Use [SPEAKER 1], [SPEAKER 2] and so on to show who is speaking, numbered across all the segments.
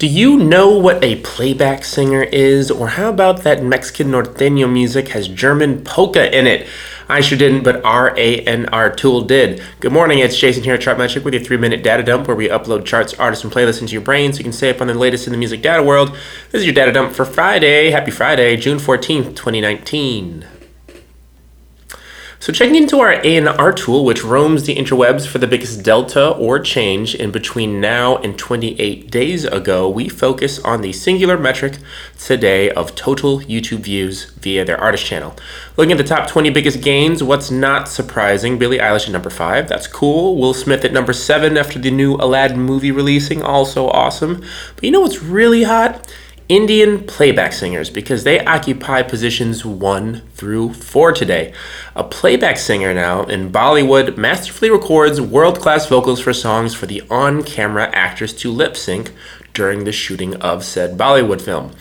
[SPEAKER 1] Do you know what a playback singer is? Or how about that Mexican norteño music has German polka in it? I sure didn't, but our A&R Tool did. Good morning, it's Jason here at Chartmetric with your three minute data dump where we upload charts, artists, and playlists into your brain so you can stay up on the latest in the music data world. This is your data dump for Friday. Happy Friday, June 14th, 2019. So checking into our A&R tool, which roams the interwebs for the biggest delta or change in between now and 28 days ago, we focus on the singular metric today of total YouTube views via their artist channel. Looking at the top 20 biggest gains, what's not surprising, Billie Eilish at number 5, that's cool. Will Smith at number 7 after the new Aladdin movie releasing, also awesome. But you know what's really hot? Indian playback singers because they occupy positions 1 through 4 today. A playback singer now in Bollywood masterfully records world class vocals for songs for the on camera actors to lip sync during the shooting of said Bollywood film.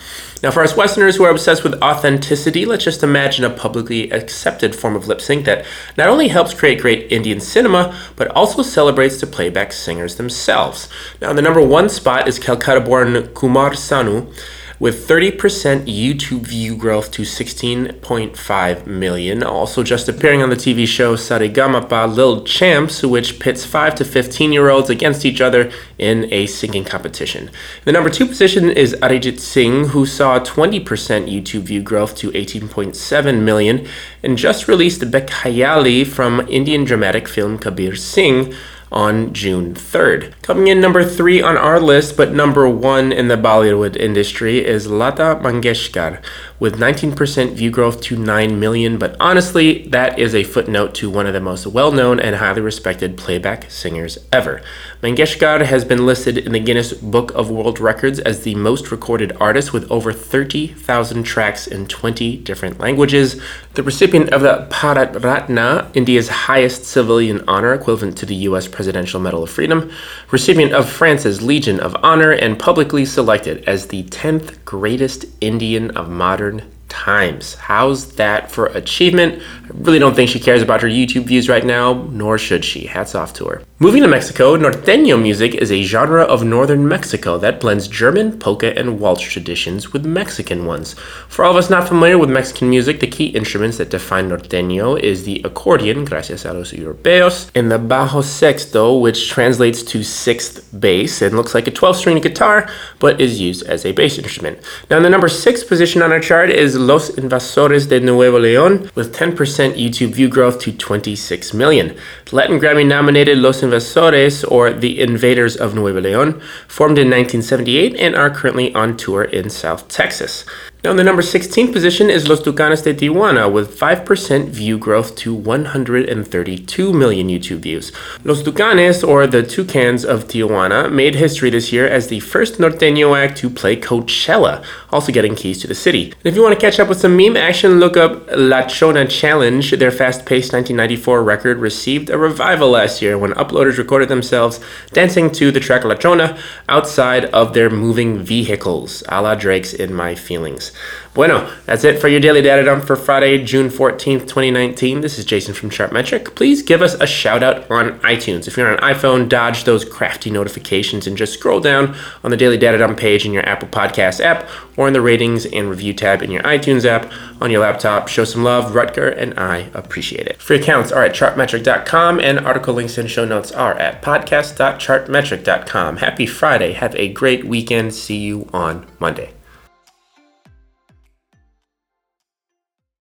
[SPEAKER 1] Now, for us Westerners who are obsessed with authenticity, let's just imagine a publicly accepted form of lip sync that not only helps create great Indian cinema, but also celebrates the playback singers themselves. Now, the number one spot is Calcutta born Kumar Sanu with 30% YouTube view growth to 16.5 million. Also, just appearing on the TV show Saregamapa Lil Champs, which pits 5 to 15 year olds against each other in a singing competition. The number two position is Arijit Singh, who saw 20% YouTube view growth to 18.7 million, and just released Bekhayali from Indian dramatic film Kabir Singh on June 3rd. Coming in number three on our list, but number one in the Bollywood industry, is Lata Mangeshkar with 19% view growth to 9 million. But honestly, that is a footnote to one of the most well known and highly respected playback singers ever. Mangeshkar has been listed in the Guinness Book of World Records as the most recorded artist with over 30,000 tracks in 20 different languages. The recipient of the Bharat Ratna, India's highest civilian honor equivalent to the US Presidential Medal of Freedom, recipient of France's Legion of Honor, and publicly selected as the 10th greatest Indian of modern times. How's that for achievement? I really don't think she cares about her YouTube views right now, nor should she. Hats off to her. Moving to Mexico, norteño music is a genre of northern Mexico that blends German, polka, and waltz traditions with Mexican ones. For all of us not familiar with Mexican music, the key instruments that define norteño is the accordion, gracias a los europeos, and the bajo sexto, which translates to sixth bass and looks like a 12-string guitar, but is used as a bass instrument. Now, in the number six position on our chart is Los Invasores de Nuevo León with 10% YouTube view growth to 26 million. Latin Grammy nominated Los Invasores, or the Invaders of Nuevo León, formed in 1978 and are currently on tour in South Texas. Now, in the number 16 position is Los Tucanes de Tijuana with 5% view growth to 132 million YouTube views. Los Tucanes, or the Toucans of Tijuana, made history this year as the first norteño act to play Coachella, also getting keys to the city. And if you want to catch up with some meme action, look up La Chona Challenge. Their fast paced 1994 record received a revival last year when uploaders recorded themselves dancing to the track La Chona outside of their moving vehicles, a la Drake's In My Feelings. Bueno, that's it for your daily data dump for Friday, June 14th, 2019. This is Jason from Chartmetric. Please give us a shout out on iTunes. If you're on an iPhone, dodge those crafty notifications and just scroll down on the daily data dump page in your Apple Podcast app or in the ratings and review tab in your iTunes app on your laptop. Show some love. Rutger and I appreciate it. Free accounts are at chartmetric.com and article links and show notes are at podcast.chartmetric.com. Happy Friday. Have a great weekend. See you on Monday.